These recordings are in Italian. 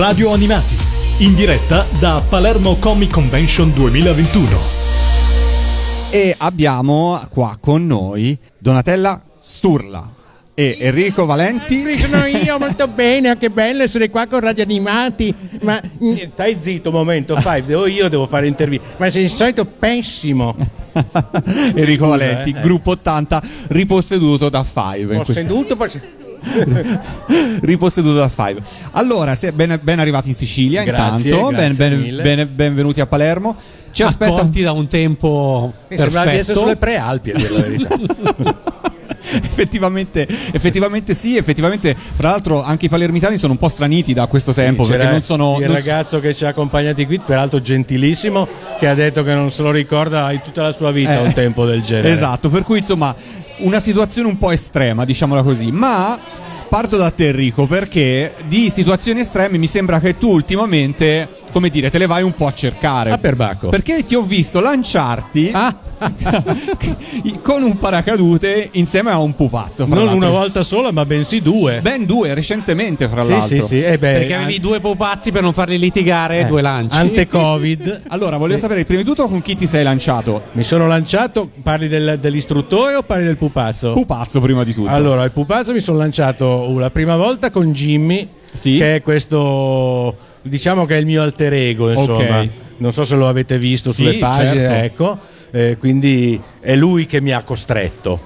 Radio Animati, in diretta da Palermo Comic Convention 2021. E abbiamo qua con noi Donatella Sturla e Enrico Valenti. Sì, sono io, molto bene, che bello essere qua con Radio Animati. Ma mm, Stai zitto un momento, Five, devo io devo fare interviste. ma sei il solito pessimo. Enrico Scusa, Valenti, eh. gruppo 80, riposseduto da Five. in Ho questa- riposseduto da Five. Allora, se- ben, ben arrivati in Sicilia Grazie, intanto, grazie ben- ben- benvenuti a Palermo. Ci aspetta accolti da un tempo Mi sembrava di essere perfetto. sulle prealpi, a dire la verità. effettivamente, effettivamente sì, effettivamente fra l'altro anche i palermitani sono un po' straniti da questo tempo C'era perché non sono il non- ragazzo che ci ha accompagnati qui, peraltro gentilissimo, che ha detto che non se lo ricorda in tutta la sua vita Eh, un tempo del genere. Esatto, per cui insomma una situazione un po' estrema, diciamola così, ma parto da te Enrico perché di situazioni estreme mi sembra che tu ultimamente, come dire, te le vai un po' a cercare. Ah, per Bacco. Perché ti ho visto lanciarti Ah, con un paracadute insieme a un pupazzo. fra non l'altro. una volta sola, ma bensì due. Ben due, recentemente fra sì, l'altro. sì, sì. Eh beh, Perché avevi an- due pupazzi per non farli litigare, eh, due lanci. Ante-Covid. Allora, voglio sapere prima di tutto con chi ti sei lanciato. Mi sono lanciato, parli del- dell'istruttore o parli del pupazzo? Pupazzo prima di tutto. Allora, il pupazzo mi sono lanciato uh, la prima volta con Jimmy, Sì. che è questo, diciamo che è il mio alter ego, insomma. Ok. Non so se lo avete visto Sì, sulle pagine, certo. ecco. Eh, quindi è lui che mi ha costretto.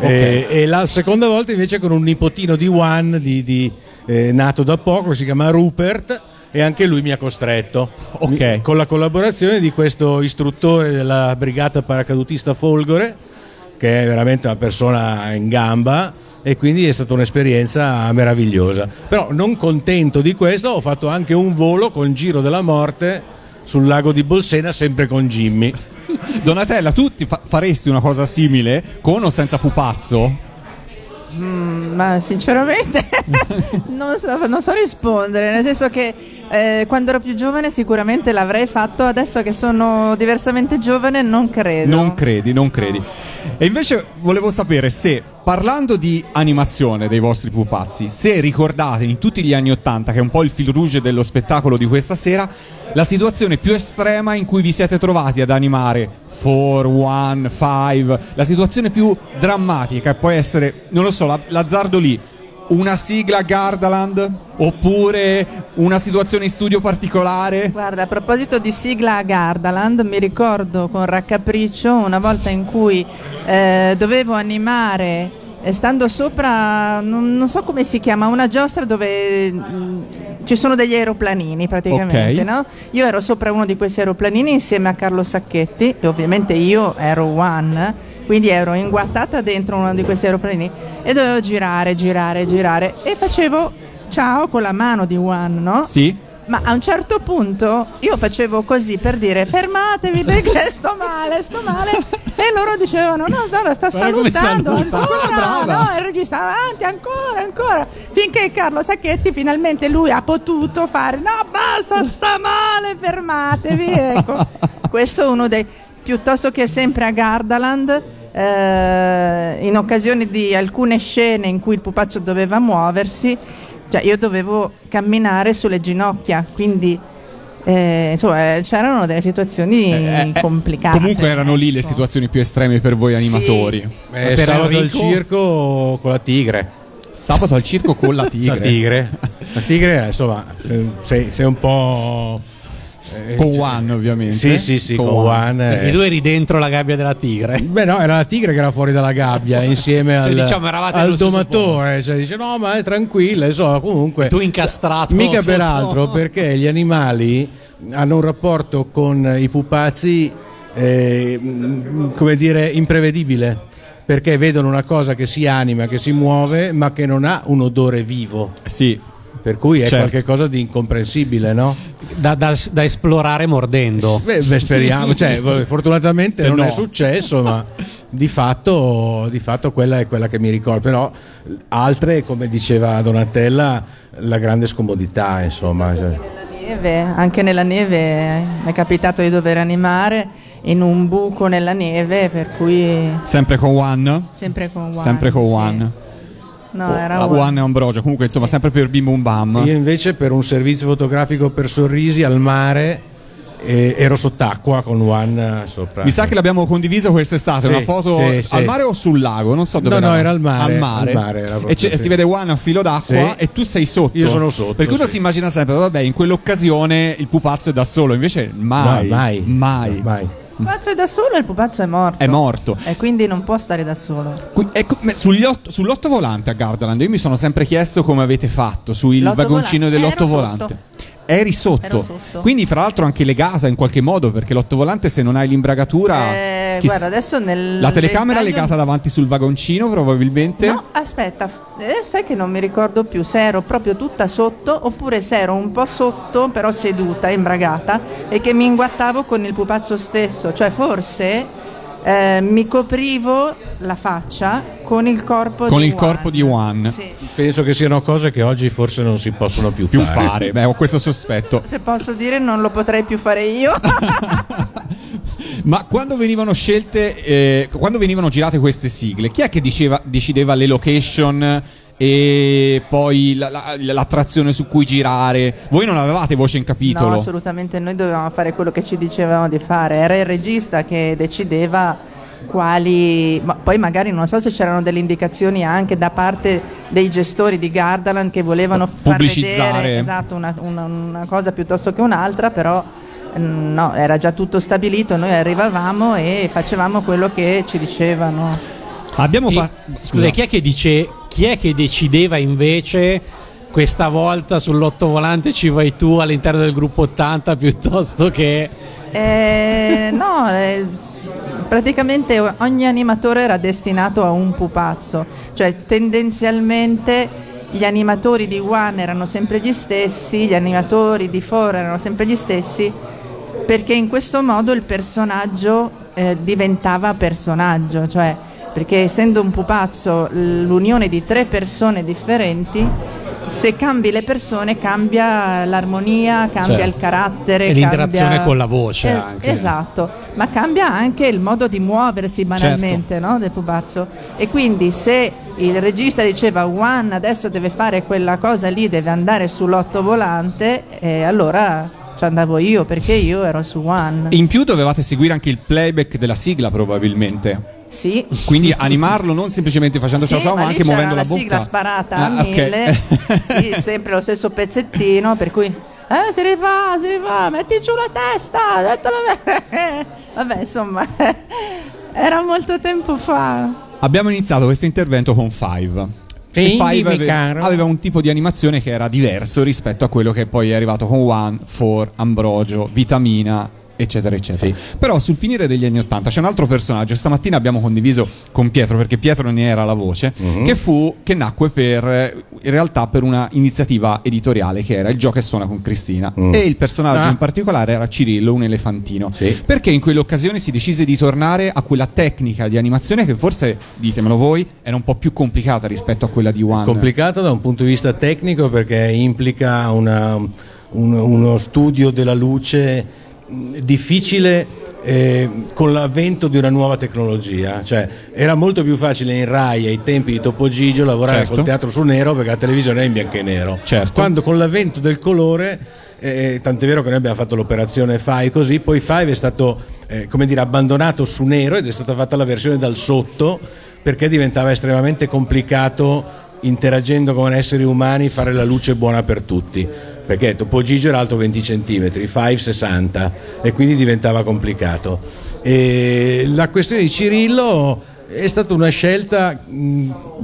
Eh, e la seconda volta invece con un nipotino di Juan, di, di, eh, nato da poco, si chiama Rupert, e anche lui mi ha costretto. Ok. Mi- con la collaborazione di questo istruttore della brigata paracadutista Folgore, che è veramente una persona in gamba e quindi è stata un'esperienza meravigliosa. Però non contento di questo ho fatto anche un volo con Giro della Morte sul lago di Bolsena sempre con Jimmy. Donatella, tu ti fa- faresti una cosa simile con o senza pupazzo? Ma sinceramente non, so, non so rispondere, nel senso che eh, quando ero più giovane sicuramente l'avrei fatto, adesso che sono diversamente giovane non credo. Non credi, non credi. E invece volevo sapere se, parlando di animazione dei vostri pupazzi, se ricordate in tutti gli anni Ottanta, che è un po' il fil rouge dello spettacolo di questa sera, la situazione più estrema in cui vi siete trovati ad animare 4, 1, 5, la situazione più drammatica può essere, non lo so, la- l'azzardo lì, una sigla Gardaland oppure una situazione in studio particolare? Guarda, a proposito di sigla Gardaland, mi ricordo con raccapriccio una volta in cui eh, dovevo animare, eh, stando sopra, non, non so come si chiama, una giostra dove mm, ci sono degli aeroplanini praticamente, Ok. no? Io ero sopra uno di questi aeroplanini insieme a Carlo Sacchetti e ovviamente io ero One, quindi ero inguattata dentro uno di questi aeroplanini e dovevo girare, girare, girare e facevo ciao con la mano di One, no? Sì? Ma a un certo punto io facevo così per dire fermatevi perché sto male, sto male. E loro dicevano no, no, la sta salutando saluta. ancora, Brava. no, il regista avanti, ancora, ancora. Finché Carlo Sacchetti finalmente lui ha potuto fare no, basta, sta male, fermatevi. Ecco, questo è uno dei piuttosto che sempre a Gardaland. eh, in occasione di alcune scene in cui il pupazzo doveva muoversi, cioè io dovevo camminare sulle ginocchia, quindi eh, insomma c'erano delle situazioni Eh, eh, complicate. Comunque erano lì le situazioni più estreme per voi animatori. Eh, per sabato al Enrico? circo con la tigre. Sabato al circo con la tigre. La tigre. La tigre, insomma, sei, sei un po'... eh, Con cioè- One, ovviamente. Sì, sì, sì, con, One. Perché eh. tu eri dentro la gabbia della tigre. Beh no, era la tigre che era fuori dalla gabbia insieme al, diciamo, eravate al domatore. Cioè, dice no ma è tranquilla, insomma comunque... Tu incastrato. Mica sotto- peraltro perché gli animali hanno un rapporto con i pupazzi, eh, come dire, imprevedibile. Perché vedono una cosa che si anima, che si muove, ma che non ha un odore vivo. Sì. Per cui è Certo. qualcosa di incomprensibile, no? Da, da- da esplorare mordendo. Beh, beh, speriamo, cioè, fortunatamente Eh, non no. è successo, ma di fatto, di fatto quella è quella che mi ricordo. Però altre, come diceva Donatella, la grande scomodità, insomma. cioè. Neve, anche nella neve mi è capitato di dover animare in un buco nella neve, per cui Sempre con One? sempre con One. Sempre con sì. One. No, o- era la One. One e Ambrogio, comunque insomma sempre per Bim Bum Bam. Io invece per un servizio fotografico per sorrisi al mare eh, ero sott'acqua con One eh, sopra. Mi sa che l'abbiamo condivisa quest'estate, Sì, una foto sì, sì. al mare o sul lago, non so dove No, no, eravamo. era al mare, Al mare. al mare era proprio, e sì. si vede One a filo d'acqua Sì. e tu sei sotto. Io sono sotto, Perché uno sì. si immagina sempre, vabbè, in quell'occasione il pupazzo è da solo, invece mai. No, mai. Mai. Mai. Il pupazzo è da solo e il pupazzo è morto. È morto. E quindi non può stare da solo. Qui- ecco, ma sugli otto- sull'otto volante a Gardaland, io mi sono sempre chiesto come avete fatto sul L'otto vagoncino volante. dell'otto Ero volante. sotto. Eri sotto. Ero sotto. Quindi, fra l'altro, anche legata in qualche modo perché l'otto volante, se non hai l'imbragatura. Eh, chi guarda, adesso nel La telecamera è dettaglio- legata davanti sul vagoncino, probabilmente. No, aspetta, eh, sai che non mi ricordo più se ero proprio tutta sotto oppure se ero un po' sotto, però seduta, imbragata, e che mi inguattavo con il pupazzo stesso. Cioè, forse eh, mi coprivo la faccia con il corpo Con di il corpo di Juan. Sì. Penso che siano cose che oggi forse non si possono più, Più fare. fare. Beh, ho questo sospetto. Se posso dire, non lo potrei più fare io. Ma quando venivano scelte, eh, quando venivano girate queste sigle, chi è che diceva- decideva le location e poi la- la- l'attrazione su cui girare? Voi non avevate voce in capitolo? No, assolutamente, noi dovevamo fare quello che ci dicevano di fare. Era il regista che decideva quali. Ma poi magari non so se c'erano delle indicazioni anche da parte dei gestori di Gardaland che volevano far Pubblicizzare. vedere esatto, una, una- una cosa piuttosto che un'altra, però. No, era già tutto stabilito, noi arrivavamo e facevamo quello che ci dicevano. Abbiamo E- par- scusa, chi è, che dice, chi è che decideva invece questa volta sull'ottovolante ci vai tu all'interno del gruppo 80 piuttosto che... Eh, no, eh, praticamente ogni animatore era destinato a un pupazzo, cioè tendenzialmente gli animatori di One erano sempre gli stessi, gli animatori di Four erano sempre gli stessi, perché in questo modo il personaggio eh, diventava personaggio, cioè perché essendo un pupazzo l'unione di tre persone differenti, se cambi le persone cambia l'armonia, cambia Certo. il carattere. E l'interazione cambia- con la voce Eh, anche. Esatto, ma cambia anche il modo di muoversi banalmente no, del pupazzo. E quindi se il regista diceva One adesso deve fare quella cosa lì, deve andare sull'otto volante, eh, allora ci andavo io perché io ero su One. In più dovevate seguire anche il playback della sigla, probabilmente. Sì. Quindi animarlo non semplicemente facendo ciao Sì, ciao, ma lì anche muovendo la, bocca. sigla sparata Ah, a mille, sì, sempre lo stesso pezzettino, per cui eh, si rifà, si rifà, metti giù la testa. Vabbè, insomma, era molto tempo fa. Abbiamo iniziato questo intervento con Five. Sì, E Five dimmi, ave- caro. aveva un tipo di animazione che era diverso rispetto a quello che poi è arrivato con One, Four, Ambrogio, Vitamina, eccetera, eccetera. Però sul finire degli anni Ottanta c'è un altro personaggio. Stamattina abbiamo condiviso con Pietro, perché Pietro ne era la voce, Mhm. che fu che nacque per in realtà per una iniziativa editoriale che era il gioco che suona con Cristina. E il personaggio Ah. in particolare era Cirillo, un elefantino. Sì. Perché in quell'occasione si decise di tornare a quella tecnica di animazione che forse, ditemelo voi, era un po' più complicata rispetto a quella di One. Complicato da un punto di vista tecnico perché implica una- un- uno studio della luce difficile eh, con l'avvento di una nuova tecnologia. Cioè, era molto più facile in Rai ai tempi di Topo Gigio lavorare Certo. col teatro su nero perché la televisione è in bianco e nero. Certo. Quando con l'avvento del colore, eh, tant'è vero che noi abbiamo fatto l'operazione Five così, poi Five è stato eh, come dire, abbandonato su nero ed è stata fatta la versione dal sotto perché diventava estremamente complicato interagendo con esseri umani fare la luce buona per tutti perché Topo Gigio era alto 20 cm, Five 60 e quindi diventava complicato. E la questione di Cirillo è stata una scelta,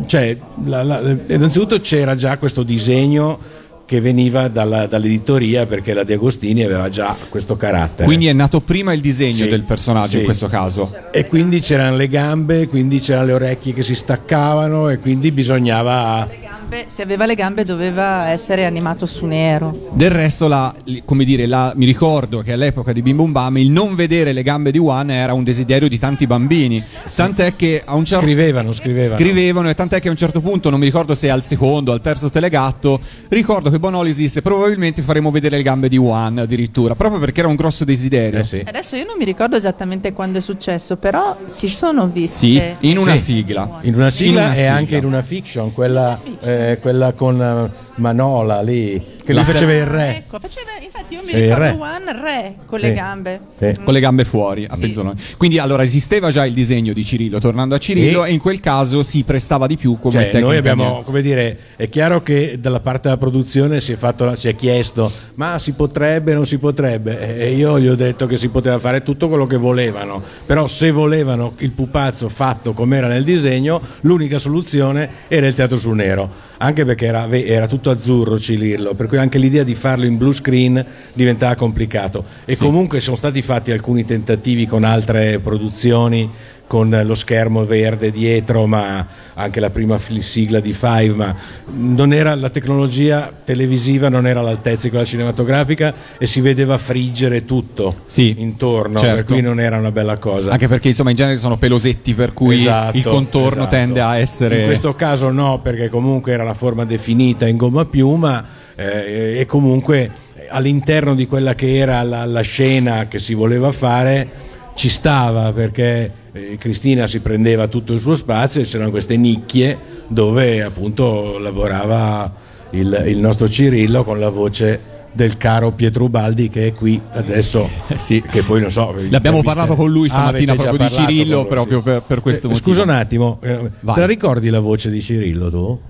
cioè la- la- innanzitutto c'era già questo disegno che veniva dalla- dall'editoria perché la De Agostini aveva già questo carattere. Quindi è nato prima il disegno Sì, del personaggio sì. in questo caso. E quindi c'erano le gambe, quindi c'erano le orecchie che si staccavano e quindi bisognava... Gambe se aveva le gambe doveva essere animato su nero. Del resto, la- come dire, la- mi ricordo che all'epoca di Bim Bum Bam il non vedere le gambe di One era un desiderio di tanti bambini. Tant'è che a un certo Scrivevano, scrivevano. Scrivevano e tant'è che a un certo punto, non mi ricordo se al secondo o al terzo telegatto, ricordo che Bonolis disse probabilmente faremo vedere le gambe di One addirittura, proprio perché era un grosso desiderio. Eh sì. Adesso io non mi ricordo esattamente quando è successo, però si sono viste. Sì, in una Sì. sigla. In una sigla In una e sigla. anche in una fiction, quella, eh, quella con eh, Manola lì, che lui faceva il re. Ecco, faceva, infatti io mi Sì, il ricordo re. One re con Sì. le gambe. Sì. con le gambe fuori a pezzoloni. Quindi allora esisteva già il disegno di Cirillo, tornando a Cirillo, Sì. e in quel caso si prestava di più come Cioè, tecnica. noi abbiamo, come dire, è chiaro che dalla parte della produzione si è, fatto, si è chiesto, ma si potrebbe, non si potrebbe, e io gli ho detto che si poteva fare tutto quello che volevano, però se volevano il pupazzo fatto come era nel disegno, l'unica soluzione era il teatro sul nero, anche perché era, era tutto azzurro Cilillo, per cui anche l'idea di farlo in blue screen diventava complicato. E comunque sono stati fatti alcuni tentativi con altre produzioni con lo schermo verde dietro, ma anche la prima sigla di Five, ma non era, la tecnologia televisiva non era all'altezza di quella cinematografica e si vedeva friggere tutto Sì, intorno, certo. per cui non era una bella cosa. Anche perché insomma in genere sono pelosetti per cui Esatto, il contorno esatto. tende a essere In questo caso no, perché comunque era la forma definita in gomma piuma eh, e comunque all'interno di quella che era la, la scena che si voleva fare ci stava perché eh, Cristina si prendeva tutto il suo spazio e c'erano queste nicchie dove appunto lavorava il, il nostro Cirillo con la voce del caro Pietro Ubaldi che è qui adesso Eh sì. che poi non so Ne abbiamo parlato con lui Ah, stamattina già proprio di Cirillo, lui, proprio sì. per- per questo Eh, motivo. Scusa un attimo, eh, Vai. te la ricordi la voce di Cirillo tu?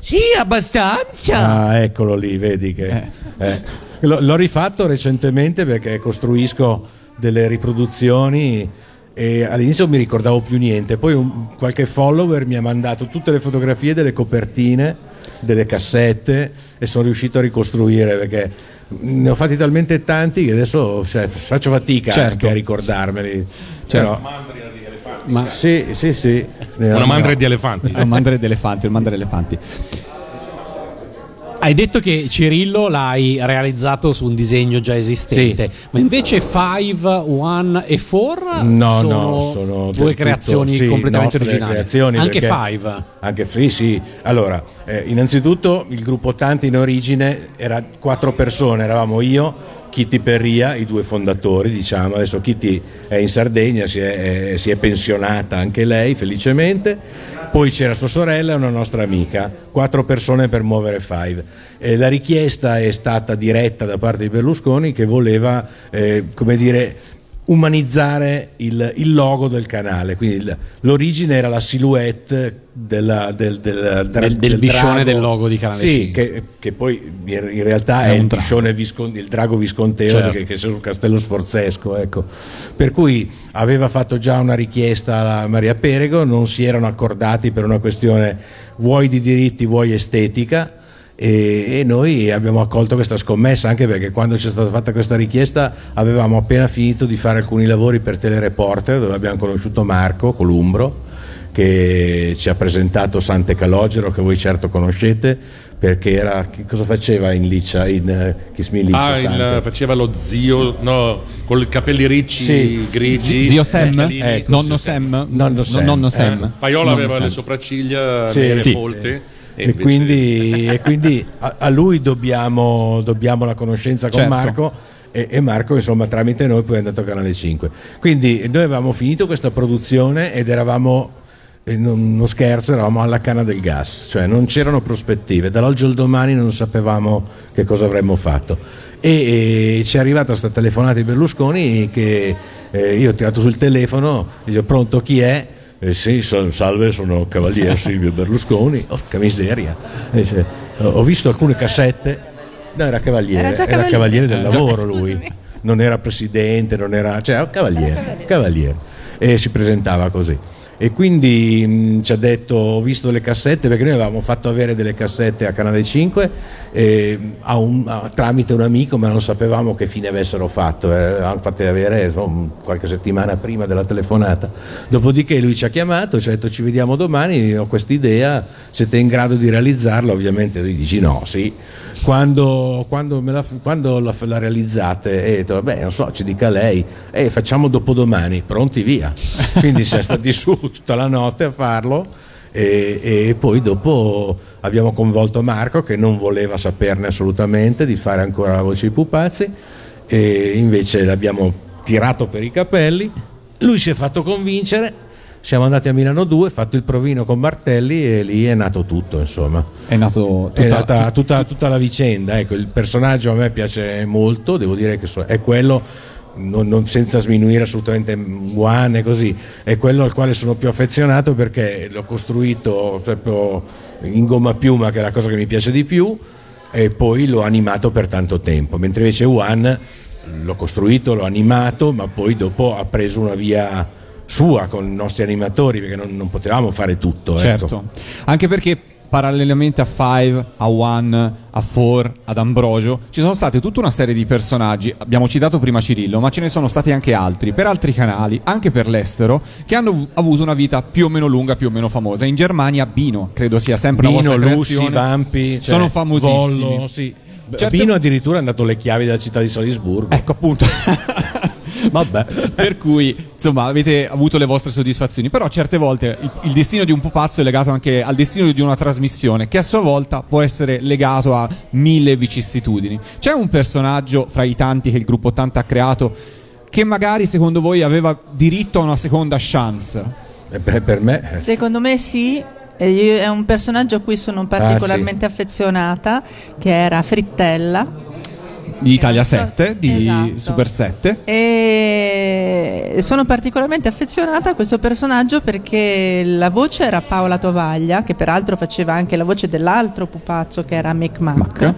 Sì, abbastanza. Ah, eccolo lì, vedi che... eh. L'ho, l'ho rifatto recentemente perché costruisco delle riproduzioni e all'inizio non mi ricordavo più niente, poi un- qualche follower mi ha mandato tutte le fotografie delle copertine, delle cassette e sono riuscito a ricostruire perché ne ho fatti talmente tanti che adesso cioè, faccio fatica Certo. anche a ricordarmeli. Certo. Però- Ma sì, sì, sì. Una mandria di elefanti. il mandare d'elefanti, il mandare elefanti. Hai detto che Cirillo l'hai realizzato su un disegno già esistente, ma invece 5, 1 e 4 No, sono, no, sono due creazioni sì, completamente originali. creazioni, Anche perché- 5. Anche sì, sì. Allora, eh, innanzitutto il gruppo 80 in origine era quattro persone, eravamo io, Kitty Perria, i due fondatori, diciamo. Adesso Kitty è in Sardegna, si è, è- si è pensionata anche lei, felicemente. Poi c'era sua sorella e una nostra amica, quattro persone per muovere Five. E la richiesta è stata diretta da parte di Berlusconi che voleva, eh, come dire, umanizzare il, il logo del canale. Quindi il- l'origine era la silhouette della- del, del, Del- del biscione drago. del logo di Canale Sì, 5. che, che poi in realtà È è, un il biscione viscon- il drago visconteo Certo. che, che c'è sul castello sforzesco. Ecco. Per cui aveva fatto già una richiesta alla Maria Perego, non si erano accordati per una questione vuoi di diritti, vuoi estetica. E, e noi abbiamo accolto questa scommessa anche perché quando c'è stata fatta questa richiesta avevamo appena finito di fare alcuni lavori per Telereporter dove abbiamo conosciuto Marco Columbro che ci ha presentato Sante Calogero che voi certo conoscete perché era che cosa faceva in Liccia in eh, Kiss Me Liccia Ah, il- faceva lo zio, no, con i capelli ricci, Sì. grigi. Zio Sam? Ecco, Nonno. Sam? Nonno Sam. Nonno Eh. Sam. Paiola Nonno aveva Sam. le sopracciglia Sì, nere sì. folte. E invece- quindi, e quindi a, a lui dobbiamo, dobbiamo la conoscenza con Certo. Marco e, e Marco insomma tramite noi poi è andato a Canale 5 quindi noi avevamo finito questa produzione ed eravamo eh, non, non scherzo eravamo alla canna del gas cioè non c'erano prospettive. Dall'oggi al domani non sapevamo che cosa avremmo fatto. E, e ci è arrivata questa telefonata di Berlusconi che eh, io ho tirato sul telefono dice pronto chi è eh sì, salve, sono Cavaliere Silvio Berlusconi, porca miseria. E dice, ho visto alcune cassette, no era Cavaliere, Era già era Cavaliere. Cavaliere del Eh, già. lavoro lui, non era Presidente, non era, cioè era Cavaliere, Cavaliere. Cavaliere. E si presentava così. E quindi mh, ci ha detto: Ho visto le cassette perché noi avevamo fatto avere delle cassette a Canale 5 eh, a un- a- tramite un amico, ma non sapevamo che fine avessero fatto. Eh, hanno fatte avere insomma, qualche settimana prima della telefonata. Dopodiché lui ci ha chiamato, ci ha detto: Ci vediamo domani. Ho questa idea, siete in grado di realizzarla? Ovviamente lui dici no, sì. Quando, quando, la, quando la, la realizzate? E detto, vabbè, non so, ci dica lei, e facciamo dopodomani, pronti via. Quindi siamo stati su tutta la notte a farlo e, e poi dopo abbiamo convolto Marco che non voleva saperne assolutamente di fare ancora la voce di pupazzi e invece l'abbiamo tirato per i capelli. Lui si è fatto convincere. Siamo andati a Milano 2, fatto il provino con Martelli e lì è nato tutto, insomma. È nato È tutta, nata tutta, tutta la vicenda. Ecco, il personaggio a me piace molto, devo dire che è quello, non, non- senza sminuire assolutamente Juan e così, è quello al quale sono più affezionato perché l'ho costruito proprio in gomma piuma, che è la cosa che mi piace di più, e poi l'ho animato per tanto tempo. Mentre invece Juan l'ho costruito, l'ho animato, ma poi dopo ha preso una via sua con i nostri animatori perché non, non potevamo fare tutto. ecco. Certo, anche perché parallelamente a Five, a One, a Four, ad Ambrogio, ci sono state tutta una serie di personaggi, abbiamo citato prima Cirillo, ma ce ne sono stati anche altri, per altri canali, anche per l'estero, che hanno av- avuto una vita più o meno lunga, più o meno famosa. In Germania Bino, credo sia sempre una Bino, vostra Lussi, creazione. Vampi, cioè, sono famosissimi. Vollo, sì. Certe- Bino addirittura ha dato le chiavi della città di Salisburgo. Ecco appunto. Vabbè. per cui insomma avete avuto le vostre soddisfazioni però certe volte il, il destino di un pupazzo è legato anche al destino di una trasmissione che a sua volta può essere legato a mille vicissitudini c'è un personaggio fra i tanti che il gruppo 80 ha creato che magari secondo voi aveva diritto a una seconda chance Eh, beh, per me eh, Secondo me sì. È un personaggio a cui sono particolarmente affezionata, che era Frittella. Di Italia so- 7 di esatto. Super 7 E sono particolarmente affezionata a questo personaggio perché la voce era Paola Tovaglia, che peraltro faceva anche la voce dell'altro pupazzo che era Mick Mac. Mac.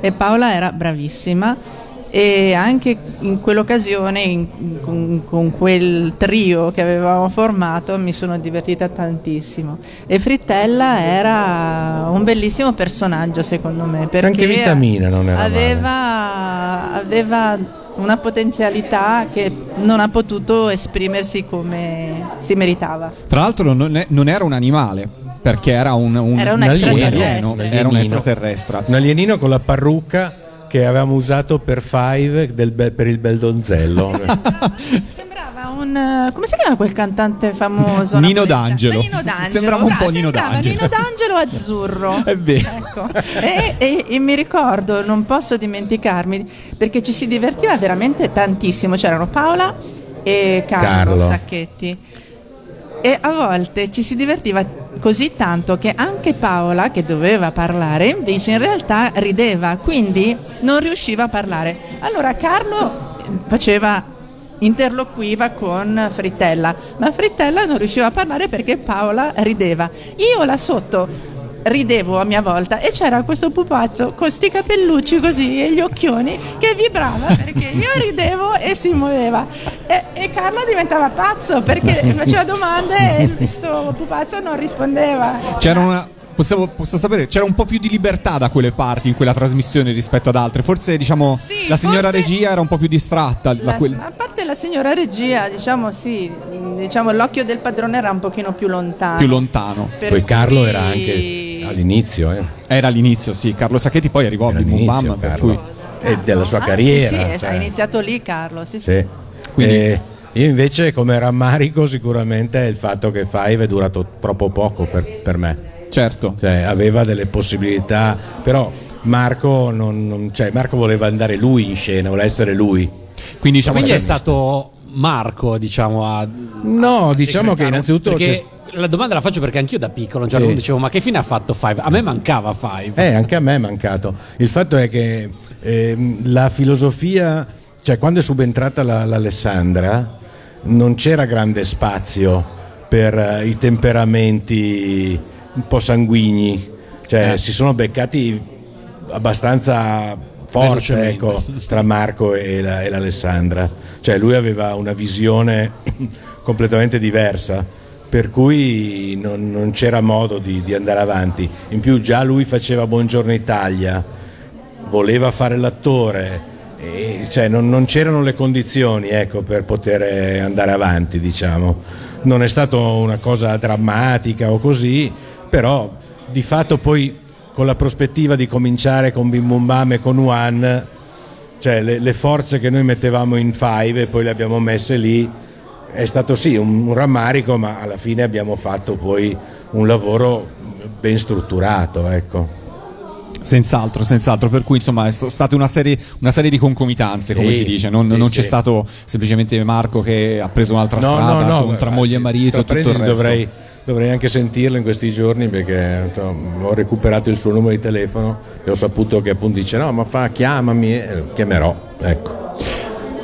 E Paola era bravissima e anche in quell'occasione, in- con, con quel trio che avevamo formato, mi sono divertita tantissimo. E Frittella era un bellissimo personaggio secondo me. Perché Anche Vitamina non era aveva, aveva una potenzialità che non ha potuto esprimersi come si meritava. tra l'altro non, è- non era un animale perché era un, un, Era un alieno, extraterrestre. era un extraterrestre un alienino con la parrucca che avevamo usato per Five del be- per il bel donzello. Sembrava un. come si chiama quel cantante famoso? Nino napoletano? D'Angelo. Nino D'Angelo. Sembrava un po' bravo, Nino sembrava D'Angelo. Nino D'Angelo azzurro. È vero. Ecco. E, e- e mi ricordo, non posso dimenticarmi, perché ci si divertiva veramente tantissimo. C'erano Paola e Carlo, Carlo. Sacchetti. E a volte ci si divertiva così tanto che anche Paola, che doveva parlare, invece in realtà rideva, quindi non riusciva a parlare. Allora Carlo faceva interloquiva con Frittella, ma Frittella non riusciva a parlare perché Paola rideva. Io là sotto ridevo a mia volta e c'era questo pupazzo con sti capellucci così e gli occhioni che vibrava perché io ridevo e si muoveva e, e Carlo diventava pazzo perché faceva domande e questo pupazzo non rispondeva C'era una. Possiamo, posso sapere, c'era un po' più di libertà da quelle parti in quella trasmissione rispetto ad altre. Forse, diciamo, Sì, la signora forse- regia era un po' più distratta. da La- quel- a parte la signora regia diciamo sì diciamo l'occhio del padrone era un pochino più lontano più lontano. Per Poi Carlo cui- era anche all'inizio, eh. Era all'inizio, sì. Carlo Sacchetti poi arrivò a Era Bim Bum all'inizio, Bam, per Carlo. cui. E della sua Ah, carriera. sì, sì, cioè. ha iniziato lì Carlo sì, sì. Sì. Quindi- E io invece come rammarico sicuramente è il fatto che Five è durato troppo poco per, per me. Certo. Cioè, aveva delle possibilità, però Marco, non- non- cioè, Marco voleva andare lui in scena, voleva essere lui. Quindi, diciamo, Quindi è c'è- stato Marco, diciamo, a No, diciamo che innanzitutto perché c'è- la domanda la faccio perché anch'io da piccolo a un certo punto dicevo ma che fine ha fatto Five? A me mancava Five. Eh, anche a me è mancato. Il fatto è che ehm, la filosofia, cioè quando è subentrata la- l'Alessandra, non c'era grande spazio per eh, i temperamenti un po' sanguigni, cioè Eh. si sono beccati abbastanza forte ecco, tra Marco e, la- e l'Alessandra. Cioè lui aveva una visione completamente diversa. Per cui non, non c'era modo di, di andare avanti. In più già lui faceva Buongiorno Italia, voleva fare l'attore, cioè, non, non c'erano le condizioni ecco, per poter andare avanti, diciamo. Non è stata una cosa drammatica o così, però di fatto poi con la prospettiva di cominciare con Bim Bum Bam e con One, cioè le, le forze che noi mettevamo in Five e poi le abbiamo messe lì, è stato sì un, rammarico, ma alla fine abbiamo fatto poi un lavoro ben strutturato, ecco. Senz'altro, senz'altro, per cui insomma è stata una serie, una serie di concomitanze, come Sì, si dice, non, sì, non c'è sì. stato semplicemente Marco che ha preso un'altra No, strada no, no, tra moglie e marito e tutto il resto. Dovrei, dovrei anche sentirlo in questi giorni perché ho recuperato il suo numero di telefono e ho saputo che appunto dice no ma fa chiamami chiamerò, ecco.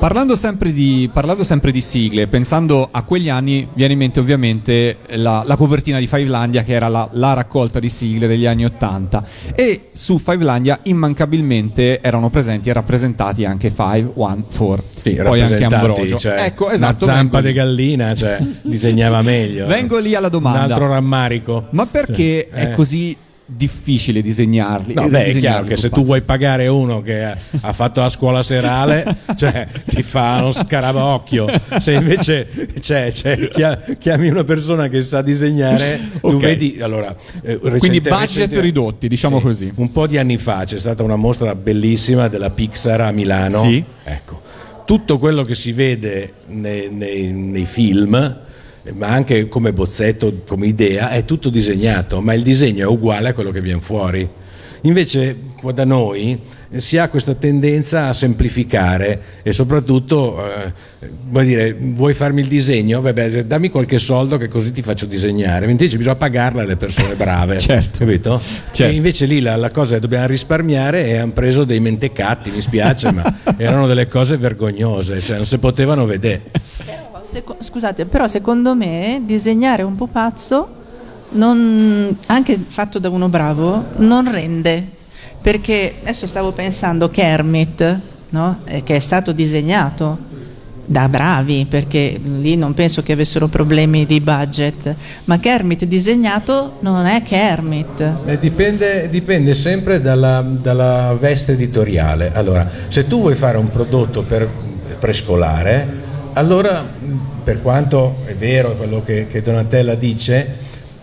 Parlando sempre, di, parlando sempre di sigle, pensando a quegli anni, viene in mente ovviamente la, la copertina di Fivelandia, che era la, la raccolta di sigle degli anni Ottanta. E su Fivelandia immancabilmente erano presenti e rappresentati anche Five, One, Four. Sì, poi anche Ambrogio. cioè, ecco, esatto. Una zampa di gallina, cioè, disegnava meglio. Vengo lì alla Un domanda. altro rammarico. Ma perché Sì. è Eh. così difficile disegnarli? No, eh, beh, è chiaro che se tu pupazzi? vuoi pagare uno che ha, fatto la scuola serale, cioè, ti fa uno scarabocchio. Se invece cioè, cioè, chia- chiami una persona che sa disegnare, tu Ok. vedi. Allora, eh, Quindi budget recente- ridotti, diciamo Sì, così. Un po' di anni fa c'è stata una mostra bellissima della Pixar a Milano. Sì. Ecco, tutto quello che si vede nei, nei- nei film, ma anche come bozzetto, come idea, è tutto disegnato, ma il disegno è uguale a quello che viene fuori. Invece qua da noi eh, si ha questa tendenza a semplificare e soprattutto, eh, vuoi dire, vuoi farmi il disegno? Vabbè, dammi qualche soldo che così ti faccio disegnare. Invece bisogna pagarle alle persone brave. Certo. Capito? Certo. E invece lì la, la cosa è dobbiamo risparmiare e hanno preso dei mentecatti, mi spiace, ma erano delle cose vergognose, cioè non si potevano vedere. Seco- scusate, però secondo me disegnare un pupazzo, non- anche fatto da uno bravo, non rende. Perché adesso stavo pensando Kermit, no? Eh, che è stato disegnato da bravi, perché lì non penso che avessero problemi di budget, ma Kermit disegnato non è Kermit. Eh, dipende, dipende sempre dalla, dalla veste editoriale. Allora, se tu vuoi fare un prodotto per prescolare, allora, per quanto è vero quello che, che Donatella dice,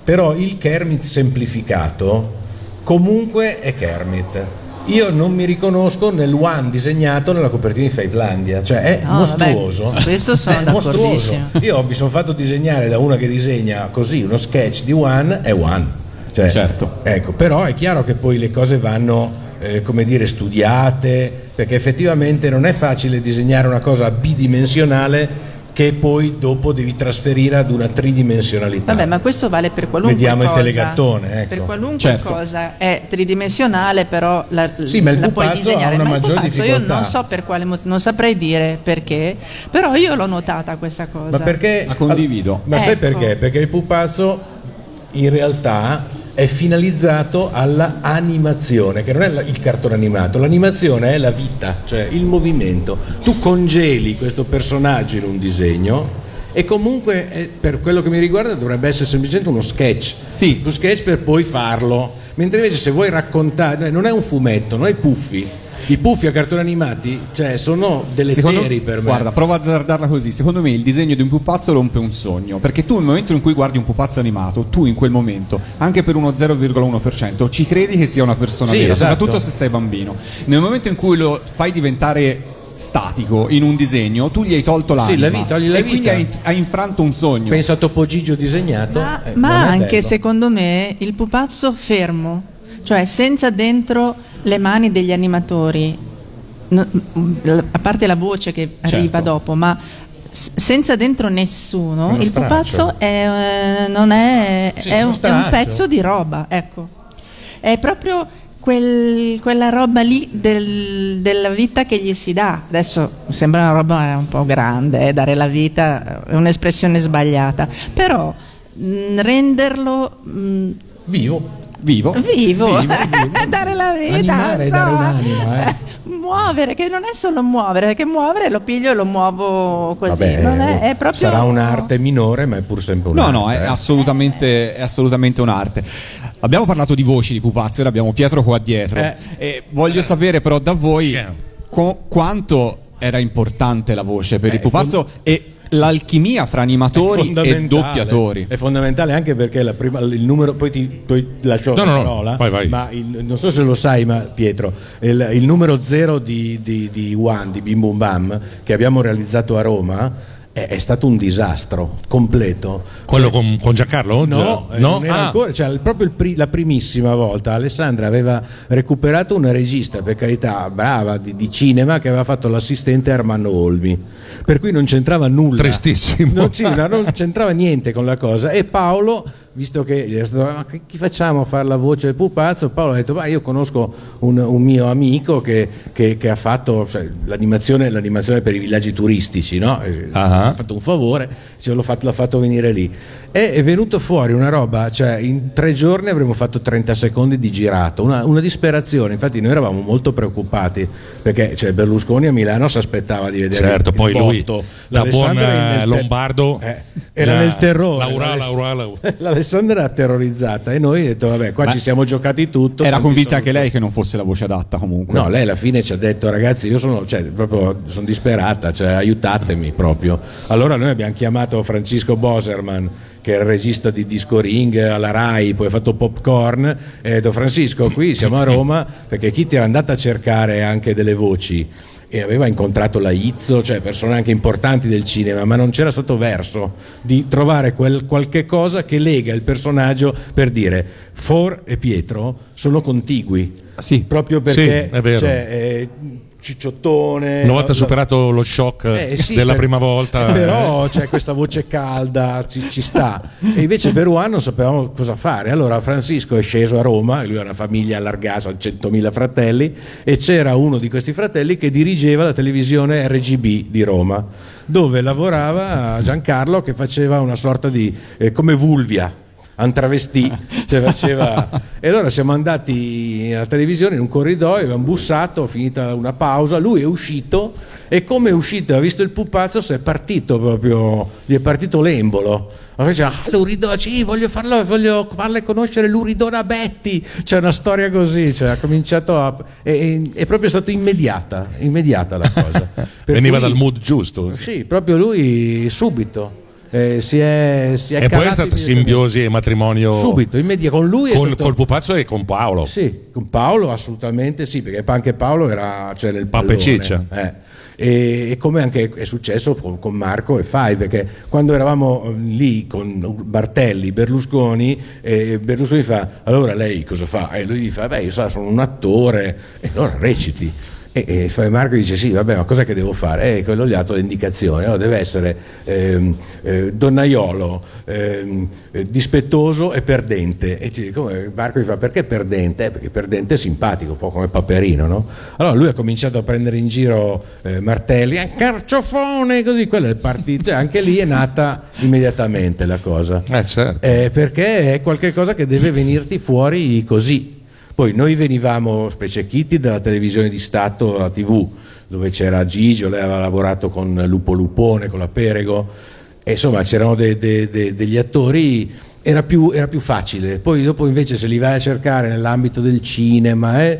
però il Kermit semplificato comunque è Kermit. Io non mi riconosco nel one disegnato nella copertina di Fivelandia, cioè è No, mostruoso. vabbè, questo sono È mostruoso. Io mi sono fatto disegnare da una che disegna così uno sketch di One, è One. Cioè, Certo. Ecco, però è chiaro che poi le cose vanno, eh, come dire, studiate, perché effettivamente non è facile disegnare una cosa bidimensionale che poi dopo devi trasferire ad una tridimensionalità. Vabbè, ma questo vale per qualunque Vediamo il cosa. telegattone, ecco. Per qualunque Certo. cosa è tridimensionale, però la, Sì, ma il la puoi pupazzo disegnare. ha una ma il pupazzo difficoltà. Io non so per quale motivo, non saprei dire perché, però io l'ho notata questa cosa. Ma perché La condivido. Ma sai Ecco. perché? Perché il pupazzo in realtà è finalizzato alla animazione, che non è il cartone animato, l'animazione è la vita, cioè il movimento. Tu congeli questo personaggio in un disegno e comunque eh, per quello che mi riguarda dovrebbe essere semplicemente uno sketch. Sì. Uno sketch per poi farlo. Mentre invece se vuoi raccontare, non è un fumetto, non è puffi. I puffi a cartoni animati, cioè, sono Secondo- deleteri per me. Guarda, prova a azzardarla così. Secondo me il disegno di un pupazzo rompe un sogno. Perché tu nel momento in cui guardi un pupazzo animato, tu in quel momento, anche per uno 0,1%, ci credi che sia una persona Sì, vera, esatto. soprattutto se sei bambino. Nel momento in cui lo fai diventare statico in un disegno, tu gli hai tolto l'anima. la vita, la e quindi vita. hai, hai infranto un sogno. Pensa a Topo Gigio disegnato. Ma, eh, ma anche bello. secondo me il pupazzo fermo, cioè senza dentro le mani degli animatori, no- a parte la voce che arriva Certo. dopo, ma senza dentro nessuno, Uno il pupazzo è, eh, non è, Sì, è un, è un pezzo di roba, ecco. È proprio quel- quella roba lì del- della vita che gli si dà. Adesso sembra una roba un po' grande, eh, dare la vita è un'espressione sbagliata, però mh, renderlo mh, Vivo. Vivo. Vivo, dare la vita, Animare e dare un'anima, eh. muovere, che non è solo muovere, perché muovere lo piglio e lo muovo così, Vabbè, non è, è proprio sarà un'arte minore, ma è pur sempre No, un'arte. no, è eh. assolutamente, è assolutamente un'arte. Abbiamo parlato di voci di pupazzo, ora abbiamo Pietro qua dietro. Eh. E voglio sapere però da voi co- quanto era importante la voce per Eh, il pupazzo e l'alchimia fra animatori e doppiatori. È fondamentale anche perché la prima- il numero, poi ti poi lascio No, la no, no, parola, vai, vai. ma il- non so se lo sai, ma Pietro, il, il numero zero di, di, di One, di Bim Bum Bam, che abbiamo realizzato a Roma, è, è stato un disastro completo. Quello con, con Giancarlo? No, eh, era Ah. ancora, cioè, proprio pri- la primissima volta Alessandra aveva recuperato una regista, per carità, brava, di, di cinema, che aveva fatto l'assistente Armando Olmi, per cui non c'entrava nulla. Tristissimo. Non, sì, no, non c'entrava niente con la cosa. E Paolo, visto che gli è stato, "Ma chi facciamo a fare la voce del pupazzo? Paolo ha detto, ma io conosco un, un mio amico che, che- che ha fatto cioè, l'animazione, l'animazione per i villaggi turistici, no? Ah. ha fatto un favore, fatto, l'ha fatto venire lì. E è venuto fuori una roba, cioè in tre giorni avremmo fatto 30 secondi di girato, una, una disperazione. Infatti, noi eravamo molto preoccupati perché cioè, Berlusconi a Milano si aspettava di vedere Certo, il poi lui, botto. da buon lombardo, eh, era nel terrore. Laura, Laura, Laura. L'Alessandra era terrorizzata e noi abbiamo detto, vabbè, qua Ma ci siamo giocati tutto. Era convinta anche lei che non fosse la voce adatta comunque. No, lei alla fine ci ha detto ragazzi io sono, cioè, proprio, sono disperata, cioè, aiutatemi proprio. Allora noi abbiamo chiamato Francisco Boserman che è il regista di Disco Ring alla RAI, poi ha fatto Popcorn e ha detto Francisco qui siamo a Roma perché chi ti era andata a cercare anche delle voci e aveva incontrato la Izzo, cioè persone anche importanti del cinema, ma non c'era stato verso di trovare quel qualche cosa che lega il personaggio per dire For e Pietro sono contigui. Sì. Proprio perché Sì, è vero. cioè, eh, Cicciottone. Una volta superato lo shock eh, sì, della per- prima volta, Però c'è questa voce calda, ci, ci sta. E invece per Juan non sapevamo cosa fare. Allora Francisco è sceso a Roma, lui ha una famiglia allargata, ha 100.000 fratelli, e c'era uno di questi fratelli che dirigeva la televisione RGB di Roma, dove lavorava Giancarlo che faceva una sorta di... eh, come Vulvia. Un travestì, cioè faceva... e allora siamo andati alla televisione in un corridoio, abbiamo bussato, finita una pausa, lui è uscito e come è uscito ha visto il pupazzo si è partito proprio, gli è partito l'embolo. Allora diceva, ah, l'Uridona, sì, voglio, farlo, voglio farle conoscere l'Uridona Betty. C'è una storia così, cioè, ha cominciato a... È, è- è proprio stata immediata, immediata la cosa. Per veniva cui- dal mood giusto. Sì, proprio lui subito. Eh, si è, si è E poi è stata simbiosi e matrimonio Subito, immediato, con lui con, stato- col pupazzo e con Paolo. Sì, con Paolo assolutamente sì, perché anche Paolo era cioè, nel Pappa e pallone. Ciccia. Eh. E, e come anche è successo con, con Marco e Fai, perché quando eravamo eh, lì con Bartelli, Berlusconi, eh, Berlusconi fa, allora lei cosa fa? E lui gli fa, beh io so, sono un attore, e allora reciti. E, e Marco dice sì, vabbè, ma cos'è che devo fare? E quello gli ha dato le indicazioni, allora deve essere ehm, eh, donnaiolo, ehm, eh, dispettoso e perdente. E come Marco gli fa perché perdente? Eh, perché perdente è simpatico, un po' come Paperino, no? Allora lui ha cominciato a prendere in giro eh, Martelli, "Eh, carciofone, così, quello è partito, cioè, anche lì è nata immediatamente la cosa. Eh, certo. Eh, perché è qualcosa che deve venirti fuori così. Poi noi venivamo specie Kitty dalla televisione di Stato, la TV, dove c'era Gigio, lei aveva lavorato con Lupo Lupone, con la Perego, e insomma c'erano de- de- de- degli attori, era più, era più facile. Poi dopo invece se li vai a cercare nell'ambito del cinema, eh,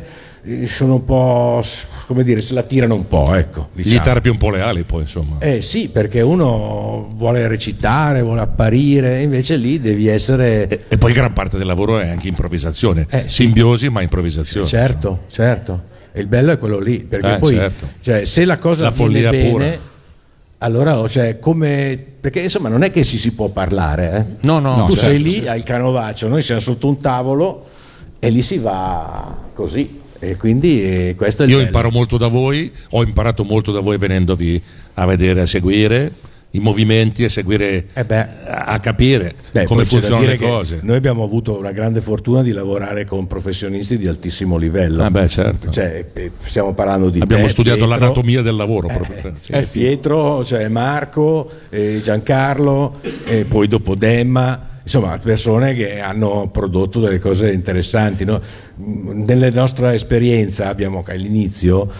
sono un po', come dire, se la tirano un po', ecco. Gli diciamo. tarpi un po' le ali poi insomma. Eh sì, perché uno vuole recitare, vuole apparire, invece lì devi essere... E, e poi gran parte del lavoro è anche improvvisazione, Eh, sì. simbiosi ma improvvisazione. Certo, certo. E il bello è quello lì, perché Eh, poi certo. cioè, se la cosa La follia bene, pura. allora oh, cioè, come perché insomma non è che si, si può parlare, eh. No, no, No, tu certo, sei lì al canovaccio, noi siamo sotto un tavolo e lì si va così. E quindi eh, questo è il Io bello. imparo molto da voi, ho imparato molto da voi venendovi a vedere, a seguire i movimenti, a seguire, Eh beh. a capire Beh, come funzionano le cose. Noi abbiamo avuto una grande fortuna di lavorare con professionisti di altissimo livello. Ah, beh, certo. Cioè, eh, stiamo parlando di Abbiamo te, studiato Pietro, l'anatomia del lavoro proprio. Sì. eh, Pietro, cioè Marco, eh, Giancarlo, poi dopo Demma. Insomma persone che hanno prodotto delle cose interessanti. no? Nella nostra esperienza abbiamo all'inizio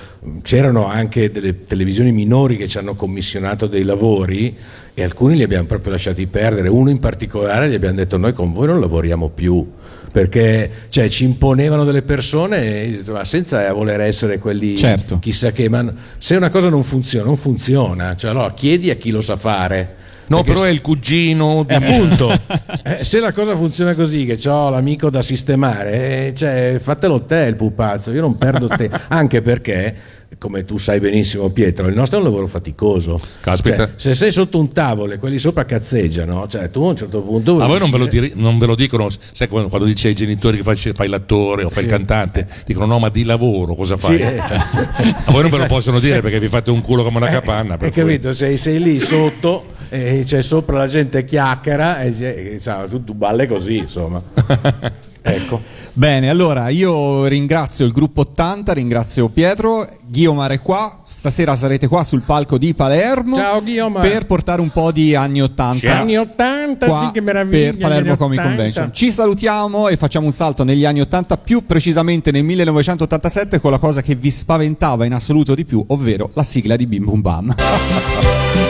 c'erano anche delle televisioni minori che ci hanno commissionato dei lavori e alcuni li abbiamo proprio lasciati perdere. Uno in particolare gli abbiamo detto noi con voi non lavoriamo più perché cioè, ci imponevano delle persone senza voler essere quelli Certo. chissà che, ma se una cosa non funziona, non funziona, cioè, allora chiedi a chi lo sa fare. No, però è il cugino di... eh, appunto, eh, se la cosa funziona così, che ho l'amico da sistemare, eh, cioè, fatelo te il pupazzo, io non perdo tempo, anche perché, come tu sai benissimo Pietro, il nostro è un lavoro faticoso. Caspita. Cioè, se sei sotto un tavolo e quelli sopra cazzeggiano, cioè, tu a un certo punto... vuoi A voi non ve, lo diri- non ve lo dicono, sai quando, quando dici ai genitori che fai, fai l'attore o fai il cantante, dicono no ma di lavoro cosa fai? Sì, esatto. A voi non ve lo possono dire perché vi fate un culo come una capanna. per Hai capito? Sei, sei lì sotto e c'è sopra la gente chiacchiera e, e, insomma, tu, tu balle così, insomma. ecco. Bene, allora io ringrazio il gruppo 80, ringrazio Pietro, Ghiomar è qua, stasera sarete qua sul palco di Palermo Ciao, Ghiomar. per portare un po' di anni 80 Anni 80, qua sì, che meraviglia. per Palermo Comic anni 80. Convention. Ci salutiamo e facciamo un salto negli anni 80, più precisamente nel 1987 con la cosa che vi spaventava in assoluto di più, ovvero la sigla di Bim Bum Bam.